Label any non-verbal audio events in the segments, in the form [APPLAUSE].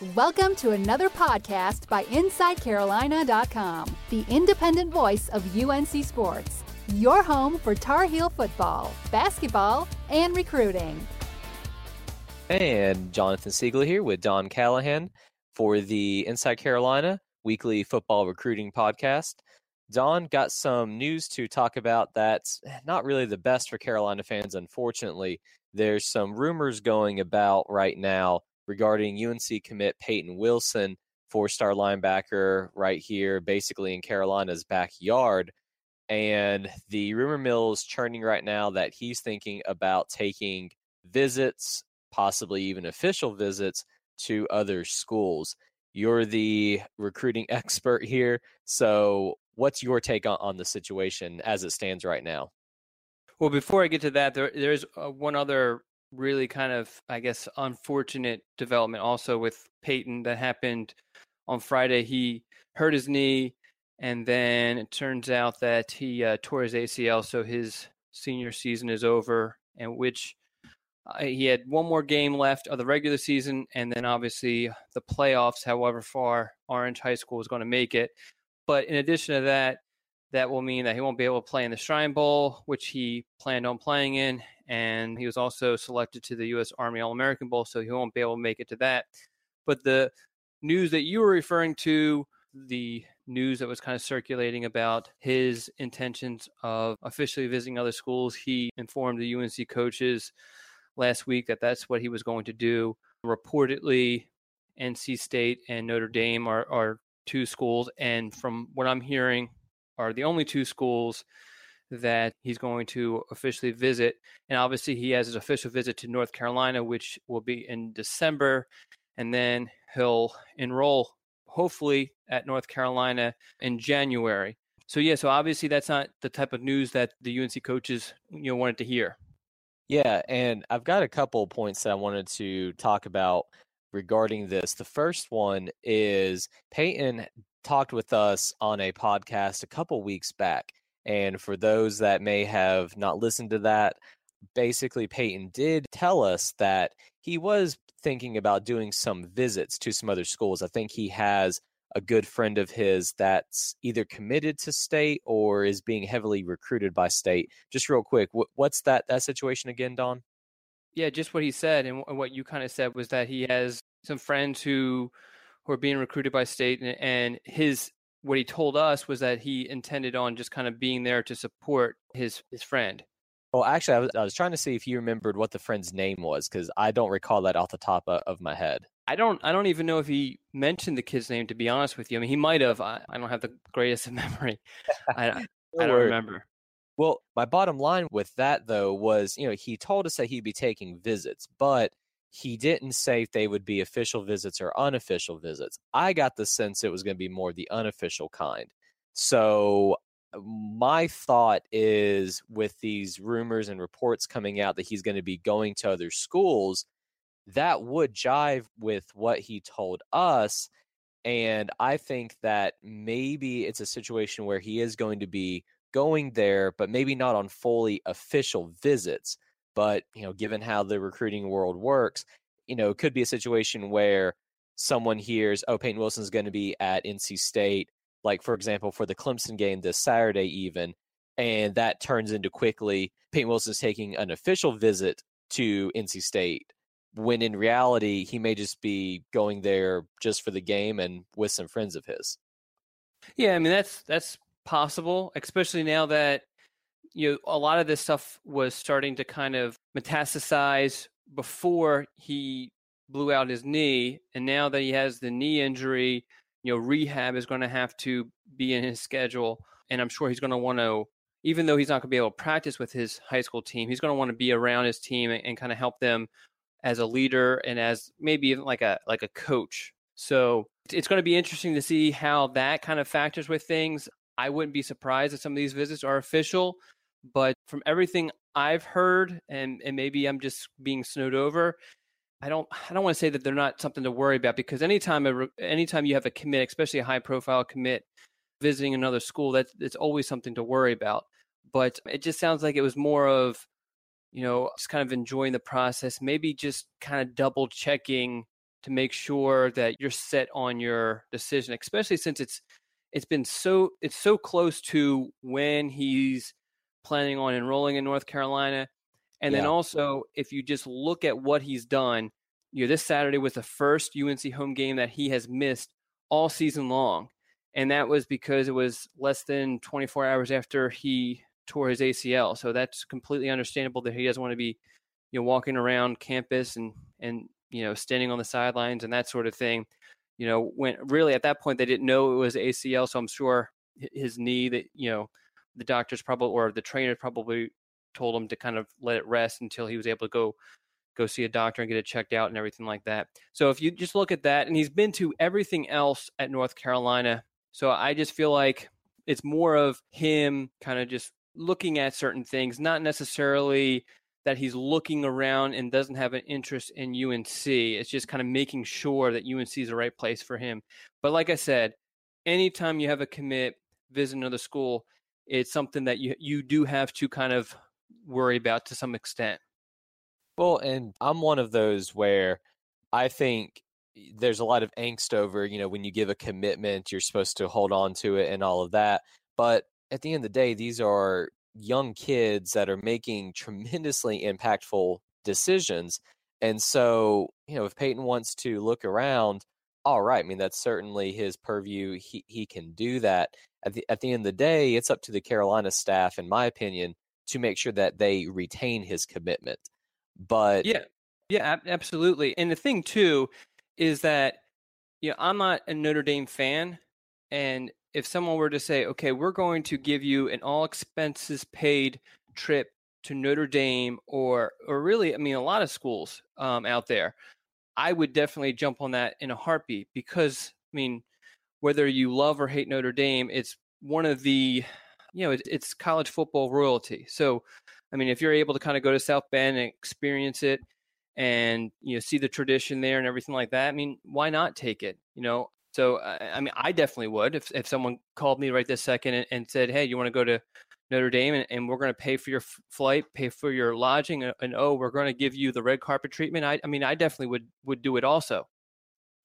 Welcome to another podcast by InsideCarolina.com, the independent voice of UNC Sports, your home for Tar Heel football, basketball, and recruiting. And Jonathan Seiglie here with Don Callahan for the Inside Carolina weekly football recruiting podcast. Don got some news to talk about that's not really the best for Carolina fans, unfortunately. There's some rumors going about right now regarding UNC commit Peyton Wilson, four star linebacker, right here, basically in Carolina's backyard. And the rumor mill is churning right now that he's thinking about taking visits, possibly even official visits, to other schools. You're the recruiting [LAUGHS] expert here. So, what's your take on, on the situation as it stands right now? Well, before I get to that, there there's uh, one other really kind of, I guess, unfortunate development also with Peyton that happened on Friday. He hurt his knee, and then it turns out that he uh, tore his ACL, so his senior season is over, and which uh, he had one more game left of the regular season, and then obviously the playoffs, however far Orange High School is going to make it. But in addition to that, that will mean that he won't be able to play in the Shrine Bowl, which he planned on playing in, and he was also selected to the U.S. Army All American Bowl, so he won't be able to make it to that. But the news that you were referring to, the news that was kind of circulating about his intentions of officially visiting other schools, he informed the UNC coaches last week that that's what he was going to do. Reportedly, NC State and Notre Dame are, are two schools, and from what I'm hearing, are the only two schools that he's going to officially visit. And obviously, he has his official visit to North Carolina, which will be in December. And then he'll enroll, hopefully, at North Carolina in January. So, yeah, so obviously, that's not the type of news that the UNC coaches you know wanted to hear. Yeah, and I've got a couple of points that I wanted to talk about regarding this. The first one is Peyton talked with us on a podcast a couple weeks back and for those that may have not listened to that, basically Peyton did tell us that he was thinking about doing some visits to some other schools. I think he has a good friend of his that's either committed to state or is being heavily recruited by state. Just real quick, what's that that situation again, Don? Yeah, just what he said and what you kind of said was that he has some friends who who are being recruited by state and, and his what he told us was that he intended on just kind of being there to support his his friend. Well, actually, I was, I was trying to see if you remembered what the friend's name was because I don't recall that off the top of, my head. I don't. I don't even know if he mentioned the kid's name. To be honest with you, I mean, he might have. I, I don't have the greatest of [LAUGHS] memory. I, I [LAUGHS] don't remember. Well, my bottom line with that though was, you know, he told us that he'd be taking visits, but he didn't say if they would be official visits or unofficial visits. I got the sense it was going to be more the unofficial kind. So uh, my thought is with these rumors and reports coming out that he's going to be going to other schools, that would jive with what he told us. And I think that maybe it's a situation where he is going to be going there, but maybe not on fully official visits. But, you know, given how the recruiting world works, you know, it could be a situation where someone hears, oh, Peyton Wilson's going to be at NC State, like, for example, for the Clemson game this Saturday, even, and that turns into quickly Peyton Wilson's taking an official visit to NC State, when in reality, he may just be going there just for the game and with some friends of his. Yeah, I mean, that's, that's possible, especially now that you know, a lot of this stuff was starting to kind of metastasize before he blew out his knee, and now that he has the knee injury, you know, rehab is going to have to be in his schedule, and I'm sure he's going to want to, even though he's not going to be able to practice with his high school team, he's going to want to be around his team and, and kind of help them as a leader and as maybe even like a like a coach. So it's going to be interesting to see how that kind of factors with things. I wouldn't be surprised if some of these visits are official, but from everything I've heard, and and maybe I'm just being snowed over. I don't [SIGHS] I don't want to say that they're not something to worry about because anytime a, anytime you have a commit, especially a high profile commit, visiting another school, that's it's always something to worry about. But it just sounds like it was more of, you know, just kind of enjoying the process, maybe just kind of double checking to make sure that you're set on your decision, especially since it's it's been so it's so close to when he's planning on enrolling in North Carolina. And yeah. then also, if you just look at what he's done, you know, this Saturday was the first UNC home game that he has missed all season long. And that was because it was less than 24 hours after he tore his ACL. So that's completely understandable that he doesn't want to be, you know, walking around campus and, and, you know, standing on the sidelines and that sort of thing. You know, when really at that point they didn't know it was ACL. So I'm sure his knee that, you know, the doctors probably or the trainers probably told him to kind of let it rest until he was able to go go see a doctor and get it checked out and everything like that. So if you just look at that and he's been to everything else at North Carolina. So I just feel like it's more of him kind of just looking at certain things, not necessarily that he's looking around and doesn't have an interest in UNC. It's just kind of making sure that UNC is the right place for him. But like I said, anytime you have a commit, visit another school, it's something that you you do have to kind of worry about to some extent. Well, and I'm one of those where I think there's a lot of angst over, you know, when you give a commitment, you're supposed to hold on to it and all of that. But at the end of the day, these are young kids that are making [LAUGHS] tremendously impactful decisions. And so, you know, if Peyton wants to look around, all right, I mean, that's certainly his purview. He, he can do that at the at the end of the day, it's up to the Carolina staff, in my opinion, to make sure that they retain his commitment. But yeah, yeah, absolutely. And the thing too is that you know I'm not a Notre Dame fan, and if someone were to say, okay, we're going to give you an all expenses paid trip to Notre Dame, or or really, I mean, a lot of schools um, out there, I would definitely jump on that in a heartbeat because I mean whether you love or hate Notre Dame, it's one of the, you know, it's college football royalty. So, I mean, if you're able to kind of go to South Bend and experience it and, you know, see the tradition there and everything like that, I mean, why not take it? You know, so, I mean, I definitely would if, if someone called me right this second and, and said, hey, you want to go to Notre Dame and, and we're going to pay for your f- flight, pay for your lodging, and, and, oh, we're going to give you the red carpet treatment. I, I mean, I definitely would would do it also.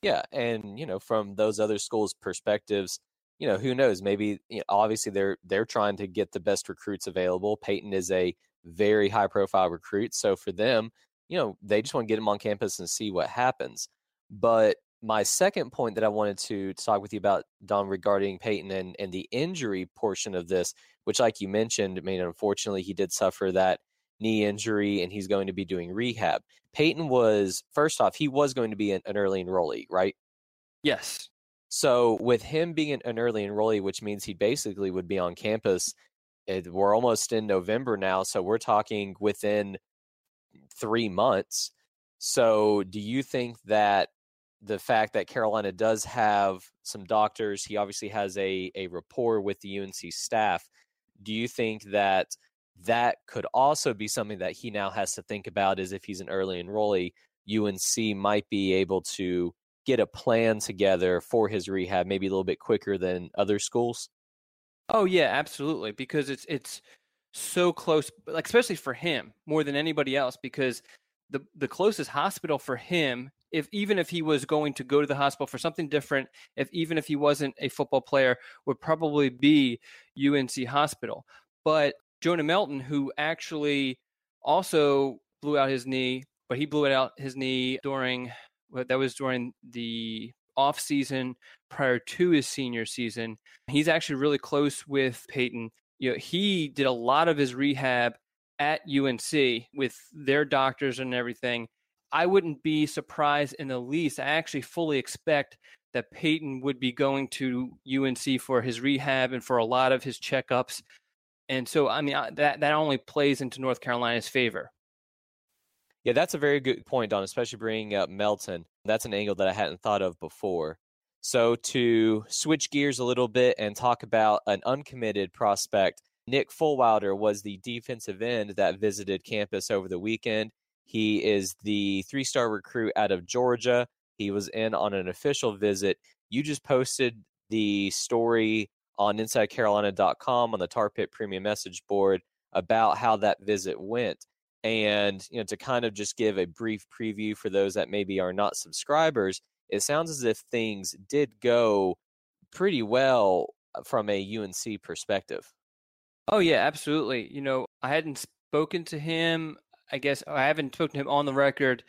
Yeah, and you know, from those other schools' perspectives, you know, who knows? Maybe you know, obviously they're they're trying to get the best recruits available. Peyton is a very high profile recruit, so for them, you know, they just want to get him on campus and see what happens. But my second point that I wanted to talk with you about, Don, regarding Peyton and, and the injury portion of this, which, like you mentioned, I mean, unfortunately, he did suffer that knee injury and he's going to be doing rehab. Peyton was, first off, he was going to be an, an early enrollee, right? Yes. So with him being an early enrollee, which means he basically would be on campus, it, we're almost in November now. So we're talking within three months. So do you think that the fact that Carolina does have some doctors, he obviously has a, a rapport with the UNC staff. Do you think that that could also be something that he now has to think about is if he's an early enrollee, UNC might be able to get a plan together for his rehab maybe a little bit quicker than other schools? Oh yeah, absolutely because it's it's so close like especially for him more than anybody else because the the closest hospital for him if even if he was going to go to the hospital for something different if even if he wasn't a football player would probably be UNC hospital but Jonah Melton, who actually also blew out his knee, but he blew it out his knee during that was during the off season prior to his senior season. He's actually really close with Peyton. You know, he did a lot of his rehab at UNC with their doctors and everything. I wouldn't be surprised in the least. I actually fully expect that Peyton would be going to UNC for his rehab and for a lot of his checkups and so, I mean, that that only plays into North Carolina's favor. Yeah, that's a very good point, Don, especially bringing up Melton. That's an angle that I hadn't thought of before. So, to switch gears a little bit and talk about an uncommitted prospect, Nick Fullwilder was the defensive end that visited campus over the weekend. He is the three star recruit out of Georgia. He was in on an official visit. You just posted the story on InsideCarolina.com on the Tar Pit Premium Message Board about how that visit went. And you know, to kind of just give a brief preview for those that maybe are not subscribers, it sounds as if things did go pretty well uh, from a UNC perspective. Oh yeah, absolutely. You know, I hadn't spoken to him. I guess I haven't spoken to him on the record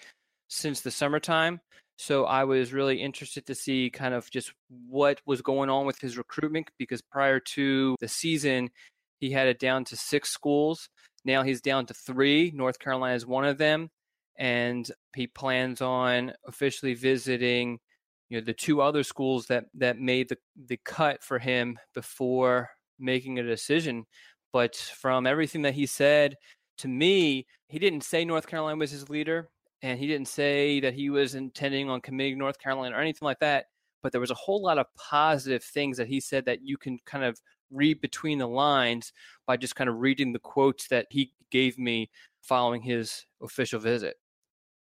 since the summertime. So I was really interested to see kind of just what was going on with his recruitment because prior to the season, he had it down to six schools. Now he's down to three. North Carolina is one of them. And he plans on officially visiting you know the two other schools that that made the the cut for him before making a decision but from everything that he said to me he didn't say north carolina was his leader and he didn't say that he was intending on committing north carolina or anything like that but there was a whole lot of positive things that he said that you can kind of read between the lines by just kind of reading the quotes that he gave me following his official visit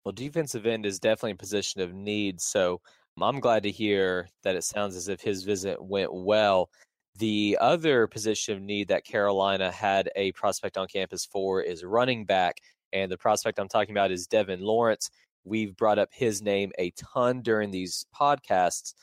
well defensive end is definitely a position of need so I'm glad to hear that it sounds as if his visit went well. The other position of need that Carolina had a prospect on campus for is running back. And the prospect I'm talking about is Devon Lawrence. We've brought up his name a ton during these podcasts,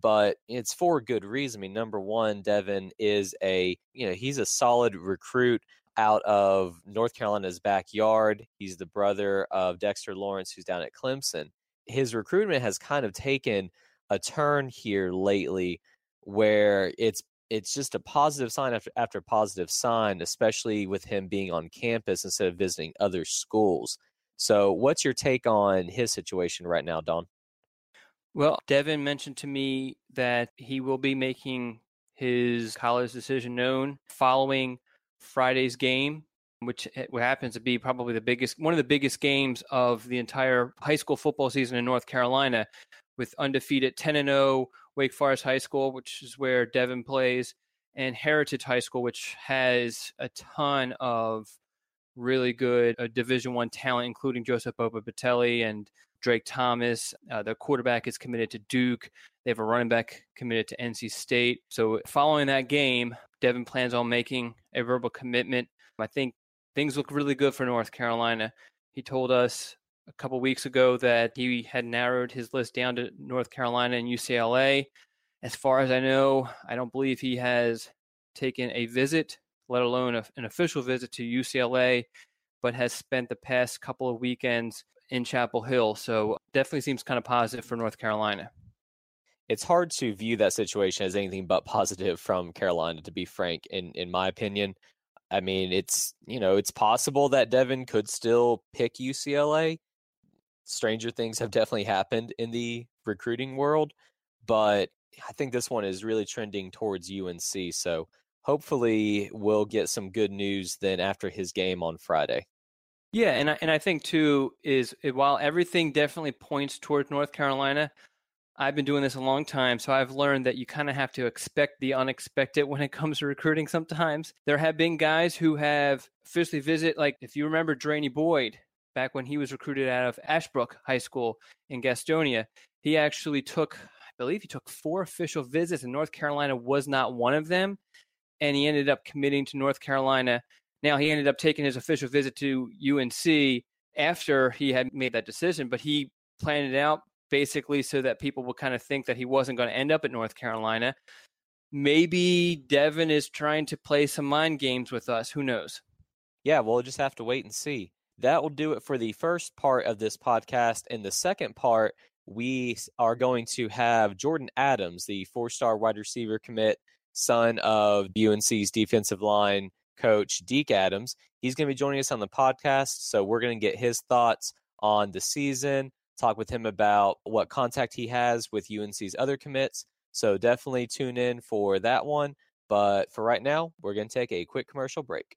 but it's for good reason. I mean, number one, Devon is a, you know, he's a solid recruit out of North Carolina's backyard. He's the brother of Dexter Lawrence, who's down at Clemson his recruitment has kind of taken a turn here lately where it's it's just a positive sign after after positive sign, especially with him being on campus instead of visiting other schools. So, what's your take on his situation right now, Don? Well, Devon mentioned to me that he will be making his college decision known following Friday's game which happens to be probably the biggest, one of the biggest games of the entire high school football season in North Carolina, with undefeated 10 and 0 Wake Forest High School, which is where Devon plays, and Heritage High School, which has a ton of really good uh, Division One talent, including Joseph Boba Batelli and Drake Thomas. Uh, the quarterback is committed to Duke. They have a running back committed to NC State. So, following that game, Devon plans on making a verbal commitment. I think things look really good for North Carolina. He told us a couple weeks ago that he had narrowed his list down to North Carolina and UCLA. As far as I know, I don't believe he has taken a visit, let alone a, an official visit to UCLA, but has spent the past couple of weekends in Chapel Hill. So definitely seems kind of positive for North Carolina. It's hard to view that situation as anything but [LAUGHS] positive from Carolina, to be frank, in, in my opinion. I mean, it's you know, it's possible that Devon could still pick UCLA. Stranger things have definitely happened in the recruiting world, but I think this one is really trending towards UNC. So hopefully, we'll get some good news then after his game on Friday. Yeah, and I, and I think too is eh, while everything definitely points towards North Carolina, I've been doing this a long time, so I've learned that you kind of have to expect the unexpected when it comes to recruiting sometimes. There have been guys who have officially visit, like if you remember Draney Boyd, back when he was recruited out of Ashbrook High School in Gastonia, he actually took, I believe he took four official visits, and North Carolina was not one of them. And he ended up committing to North Carolina. Now, he ended up taking his official visit to UNC after he had made that decision, but he planned it out basically so that people would kind of think that he wasn't going to end up at North Carolina. Maybe Devon is trying to play some mind games with us. Who knows? Yeah, we'll just have to wait and see. That will do it for the first part of this podcast. In the second part, we are going to have Jordyn Adams, the four star wide receiver commit, son of UNC's defensive line coach, Deke Adams. He's going to be joining us on the podcast. So we're going to get his thoughts on the season, talk with him about what contact he has with UNC's other commits. So definitely tune in for that one. But for right now, we're going to take a quick commercial break.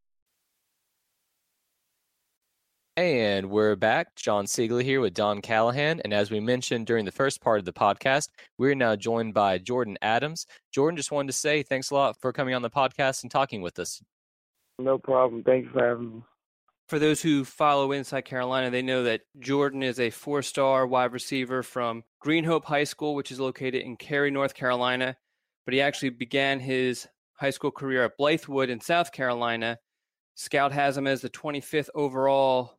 And we're back. Jon Seiglie here with Don Callahan. And as we mentioned during the first part of the podcast, we're now joined by Jordyn Adams. Jordyn, just wanted to say thanks a lot for coming on the podcast and talking with us. No problem. Thanks for having me. For those who follow Inside Carolina, they know that Jordyn is a four star wide receiver from Green Hope High School, which is located in Cary, North Carolina. But he actually began his high school career at Blythewood in South Carolina. Scout has him as the 25th overall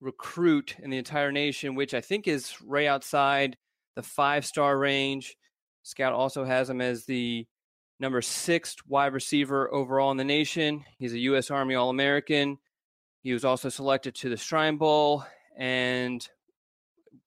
recruit in the entire nation, which I think is right outside the five star range. Scout also has him as the number six wide receiver overall in the nation. He's a U.S. Army All American. He was also selected to the Shrine Bowl and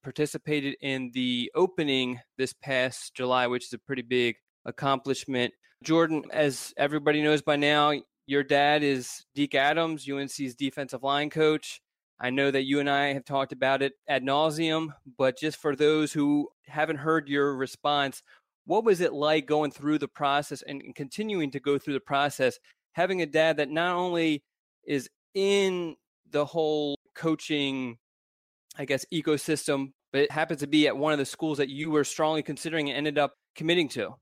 participated in the opening this past July, which is a pretty big accomplishment. Jordyn, as everybody knows by now, your dad is Deke Adams, UNC's defensive line coach. I know that you and I have talked about it ad nauseum, but just for those who haven't heard your response, what was it like going through the process and continuing to go through the process, having a dad that not only is in the whole coaching, I guess, ecosystem, but it happens to be at one of the schools that you were strongly considering and ended up committing to?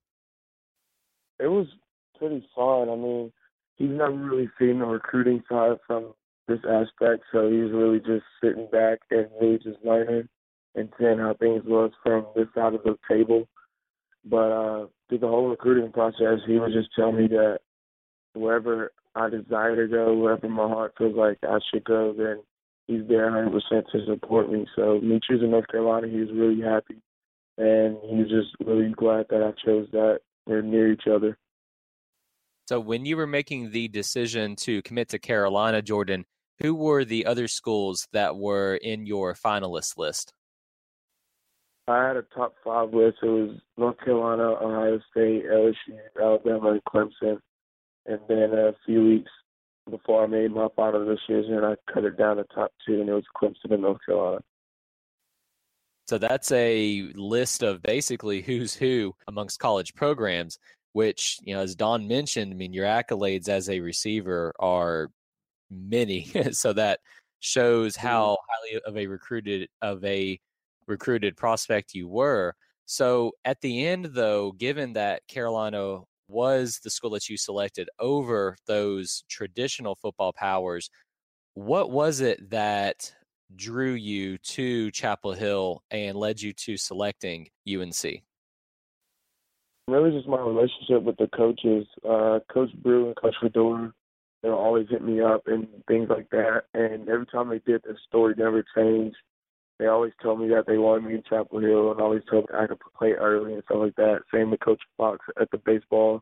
It was pretty fun. I mean, he's never really seen the recruiting side from this aspect, so he's really just sitting back and really just learning and seeing how things was from this side of the table. But uh through the whole recruiting process, he would just tell me that wherever I desire to go, wherever my heart feels like I should go, then he's there 100% to support me. So me choosing North Carolina, he was really happy, and he was just really glad that I chose that. We're near each other. So when you were making the decision to commit to Carolina, Jordyn, who were the other schools that were in your finalist list? I had a top five list. It was North Carolina, Ohio State, LSU, Alabama, and Clemson. And then a few weeks before I made my final decision, I cut it down to top two, and it was Clemson and North Carolina. So that's a list of basically who's who amongst college programs, which, you know, as Don mentioned, I mean, your accolades as a receiver are many. [LAUGHS] so that shows how highly of a recruited of a recruited prospect you were. So at the end though, given that Carolina was the school that you selected over those traditional football powers, what was it that drew you to Chapel Hill and led you to selecting UNC? Really, just my relationship with the coaches, uh, Coach Brew and Coach Fedora. They'll always hit me up and things like that. And every time they did, the story never changed. They always told me that they wanted me in Chapel Hill and always told me I could play early and stuff like that. Same with Coach Fox at the baseball.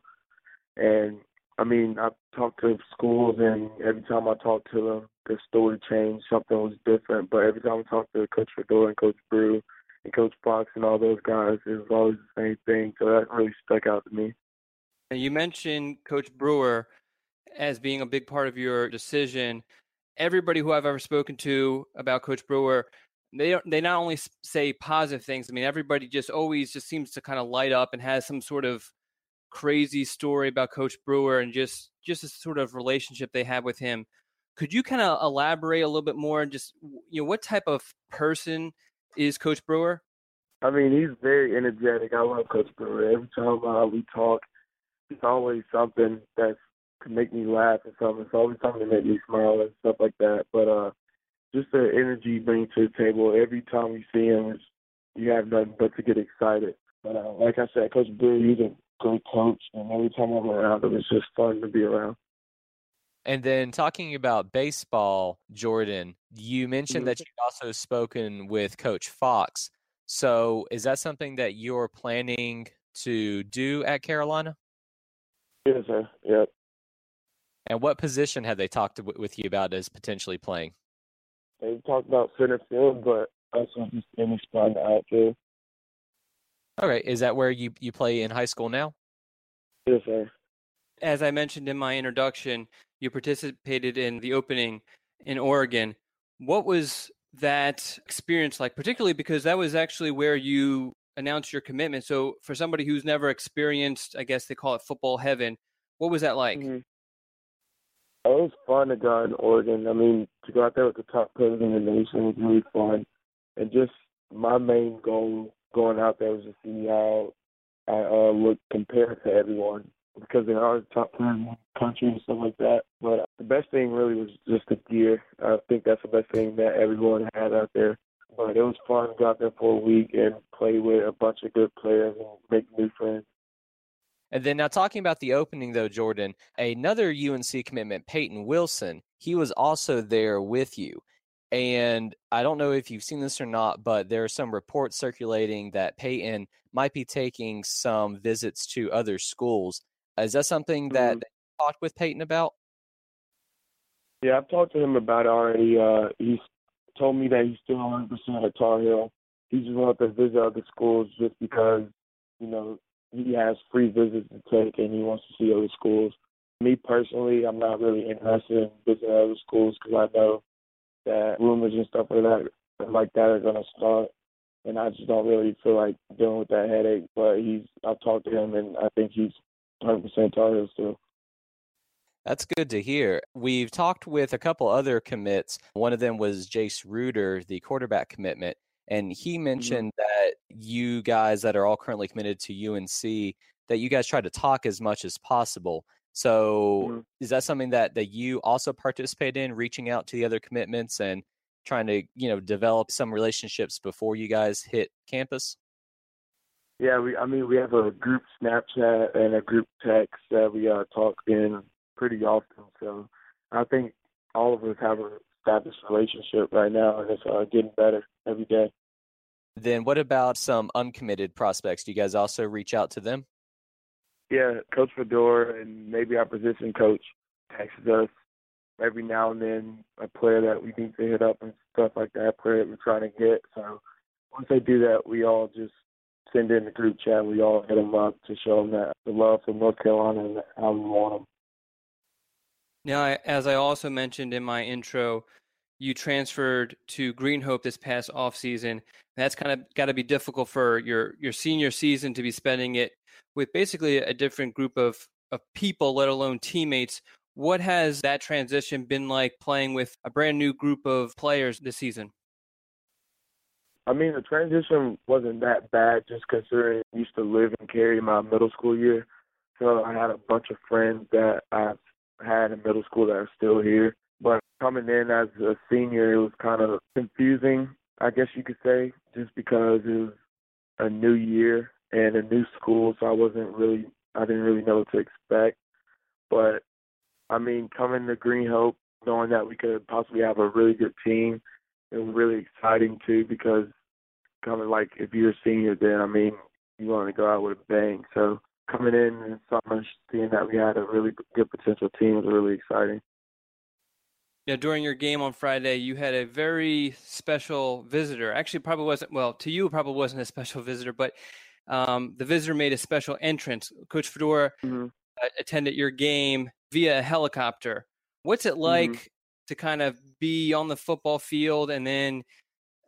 And I mean, I've talked to schools, and every time I talked to them, the story changed. Something was different. But every time I talked to Coach Fedora and Coach Brew and Coach Fox and all those guys, it was always the same thing. So that really stuck out to me. You mentioned Coach Brewer as being a big part of your decision. Everybody who I've ever spoken to about Coach Brewer, they they not only say positive things. I mean, everybody just always just seems to kind of light up and has some sort of crazy story about Coach Brewer and just just a sort of relationship they have with him. Could you kind of elaborate a little bit more and just you know what type of person is Coach Brewer? I mean, he's very energetic. I love Coach Brewer. Every time uh, we talk, it's always something that's to make me laugh or something. It's always something to make me smile and stuff like that. But uh, just the energy he brings to the table. Every time we see him, it's, you have nothing but to get excited. But uh, like I said, Coach Brewer, he's a great coach, and every time I'm around him, it's just fun to be around. And then talking about baseball, Jordyn, you mentioned Mhm. that you've also spoken with Coach Fox. So is that something that you're planning to do at Carolina? Yes, sir. Yep. And what position have they talked to, with you about as potentially playing? They talked about center field, but also just any spot in the outfield. Okay, is that where you, you play in high school now? Yes, sir. As I mentioned in my introduction, you participated in the opening in Oregon. What was that experience like, particularly because that was actually where you announced your commitment? So, for somebody who's never experienced, I guess they call it football heaven, what was that like? Mhm. It was fun to go in Oregon. I mean, to go out there with the top players in the nation was really fun. And just my main goal going out there was to see how I uh, look compared to everyone because they are top players in the country and stuff like that. But the best thing really was just the gear. I think that's the best thing that everyone had out there. But it was fun to go out there for a week and play with a bunch of good players and make new friends. And then now talking about the opening though, Jordyn, another UNC commitment, Peyton Wilson, he was also there with you. And I don't know if you've seen this or not, but there are some reports circulating that Peyton might be taking some visits to other schools. Is that something that Mhm. you talked with Peyton about? Yeah, I've talked to him about it already. Uh, he's told me that he's still 100% at Tar Heel. He just wants to visit other schools just because, you know, he has free visits to take and he wants to see other schools. Me personally, I'm not really interested in visiting other schools because I know that rumors and stuff like that, like that are going to start. And I just don't really feel like dealing with that headache. But he's, I've talked to him and I think he's 100% Tar Heel still. That's good to hear. We've talked with a couple other commits. One of them was Jace Ruder, the quarterback commitment, and he mentioned that you guys that are all currently committed to UNC that you guys try to talk as much as possible. So Mhm. is that something that that you also participate in reaching out to the other commitments and trying to, you know, develop some relationships before you guys hit campus? Yeah, we. I mean, we have a group Snapchat and a group text that we uh, talk in pretty often. So I think all of us have a established relationship right now, and it's uh, getting better every day. Then what about some uncommitted prospects? Do you guys also reach out to them? Yeah, Coach Fedora and maybe our position coach texts us every now and then a player that we need to hit up and stuff like that. Player that we're trying to get. So once they do that, we all just send in the group chat. We all hit them up to show them that the love for North Carolina and how we want them. Now, as I also mentioned in my intro, you transferred to Green Hope this past offseason. That's kind of got to be difficult for your your senior season to be spending it with basically a different group of of people, let alone teammates. What has that transition been like playing with a brand new group of players this season? I mean, the transition wasn't that bad just considering I used to live in Cary my middle school year. So I had a bunch of friends that I've had in middle school that are still here. But coming in as a senior, it was kind of confusing, I guess you could say, just because it was a new year and a new school. So I wasn't really, I didn't really know what to expect. But I mean, coming to Green Hope, knowing that we could possibly have a really good team, it was really exciting too because coming like if you're a senior then I mean you want to go out with a bang. So coming in in summer seeing that we had a really good potential team was really exciting. Yeah, during your game on Friday, you had a very special visitor. Actually, probably wasn't well to you. Probably wasn't a special visitor, but um, the visitor made a special entrance. Coach Fedora Mm-hmm. uh, attended your game via a helicopter. What's it like to kind of be on the football field and then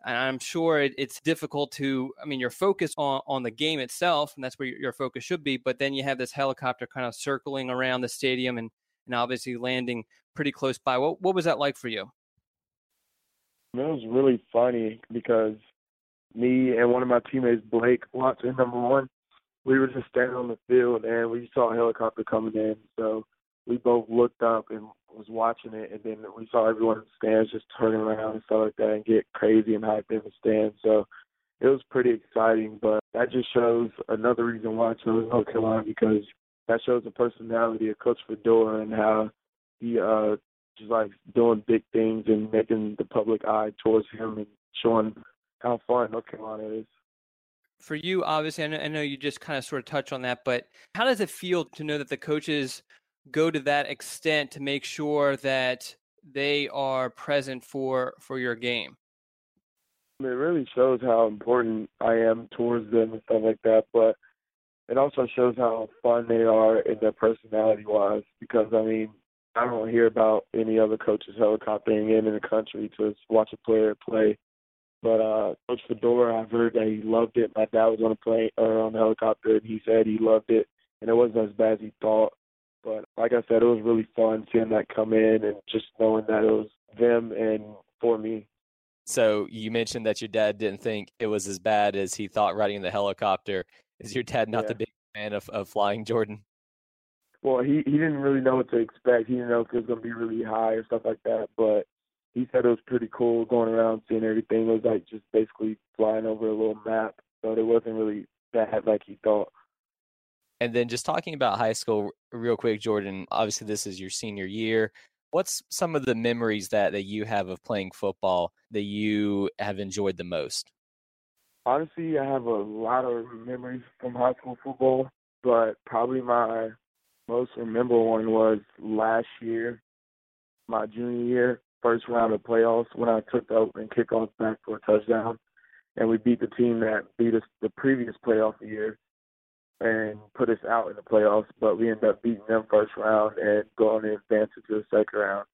and I'm sure it, it's difficult to I mean you're focused on on the game itself and that's where your, your focus should be but then you have this helicopter kind of circling around the stadium and and obviously landing pretty close by. What what was that like for you? It was really funny because me and one of my teammates, Blake Watson, number one, we were just standing on the field and we saw a helicopter coming in. So we both looked up and was watching it, and then we saw everyone in the stands just turning around and stuff like that and get crazy and hyped in the stands. So it was pretty exciting, but that just shows another reason why I chose North Carolina because that shows the personality of Coach Fedora and how he uh just like doing big things and making the public eye towards him and showing how fun North Carolina is. For you, obviously, I know, I know you just kind of sort of touch on that, but how does it feel to know that the coaches go to that extent to make sure that they are present for for your game? It really shows how important I am towards them and stuff like that, but it also shows how fun they are in their personality wise because I mean I don't hear about any other coaches helicoptering in in the country to watch a player play. But uh Coach Fedora, I've heard that he loved it. My dad was on a plane or on the helicopter and he said he loved it and it wasn't as bad as he thought. But like I said, it was really fun seeing that come in and just knowing that it was them and for me. So you mentioned that your dad didn't think it was as bad as he thought riding the helicopter. Is your dad not Yeah. the big fan of, of flying, Jordyn? Well, he he didn't really know what to expect. He didn't know if it was gonna be really high or stuff like that. But he said it was pretty cool going around seeing everything. It was like just basically flying over a little map. So it wasn't really bad like he thought. And then just talking about high school real quick, Jordyn, obviously this is your senior year. What's some of the memories that, that you have of playing football that you have enjoyed the most? Honestly, I have a lot of memories from high school football, but probably my most memorable one was last year, my junior year, first round of playoffs when I took the opening kickoff back for a touchdown, and we beat the team that beat us the previous playoff year and put us out in the playoffs, but we ended up beating them first round and going and advancing to the second round.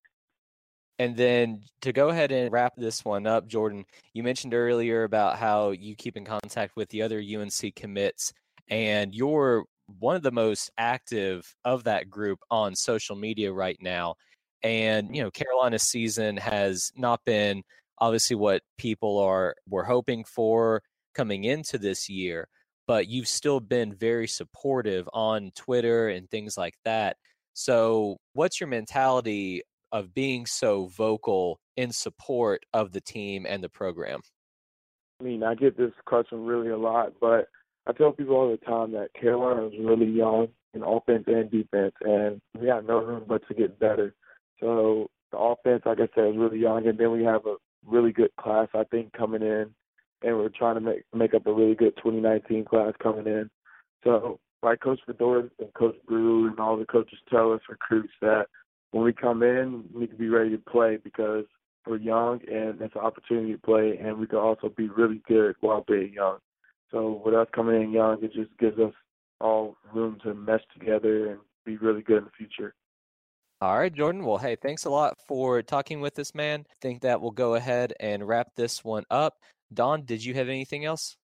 And then to go ahead and wrap this one up, Jordyn, you mentioned earlier about how you keep in contact with the other UNC commits, and you're one of the most active of that group on social media right now. And you know, Carolina's season has not been obviously what people are were hoping for coming into this year, but you've still been very supportive on Twitter and things like that. So, what's your mentality of being so vocal in support of the team and the program? I mean, I get this question really a lot, but I tell people all the time that Carolina is really young in offense and defense, and we have no room but to get better. So the offense, like I said, is really young, and then we have a really good class, I think, coming in, and we're trying to make make up a really good 2019 class coming in. So, like Coach Fedora and Coach Brew and all the coaches tell us recruits that when we come in, we need to be ready to play because we're young and it's an opportunity to play, and we can also be really good while being young. So with us coming in young, it just gives us all room to mesh together and be really good in the future. All right, Jordyn. Well, hey, thanks a lot for talking with us, man. I think that we'll go ahead and wrap this one up. Don, did you have anything else?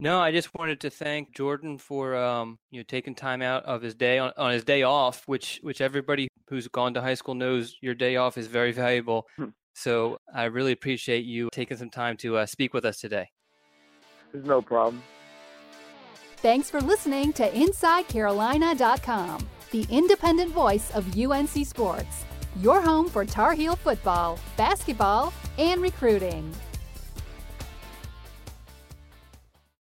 No, I just wanted to thank Jordyn for um, you know taking time out of his day on, on his day off, which which everybody who's gone to high school knows your day off is very valuable. Hmm. So I really appreciate you taking some time to uh, speak with us today. There's no problem. Thanks for listening to InsideCarolina.com, the independent voice of UNC Sports, your home for Tar Heel football, basketball, and recruiting.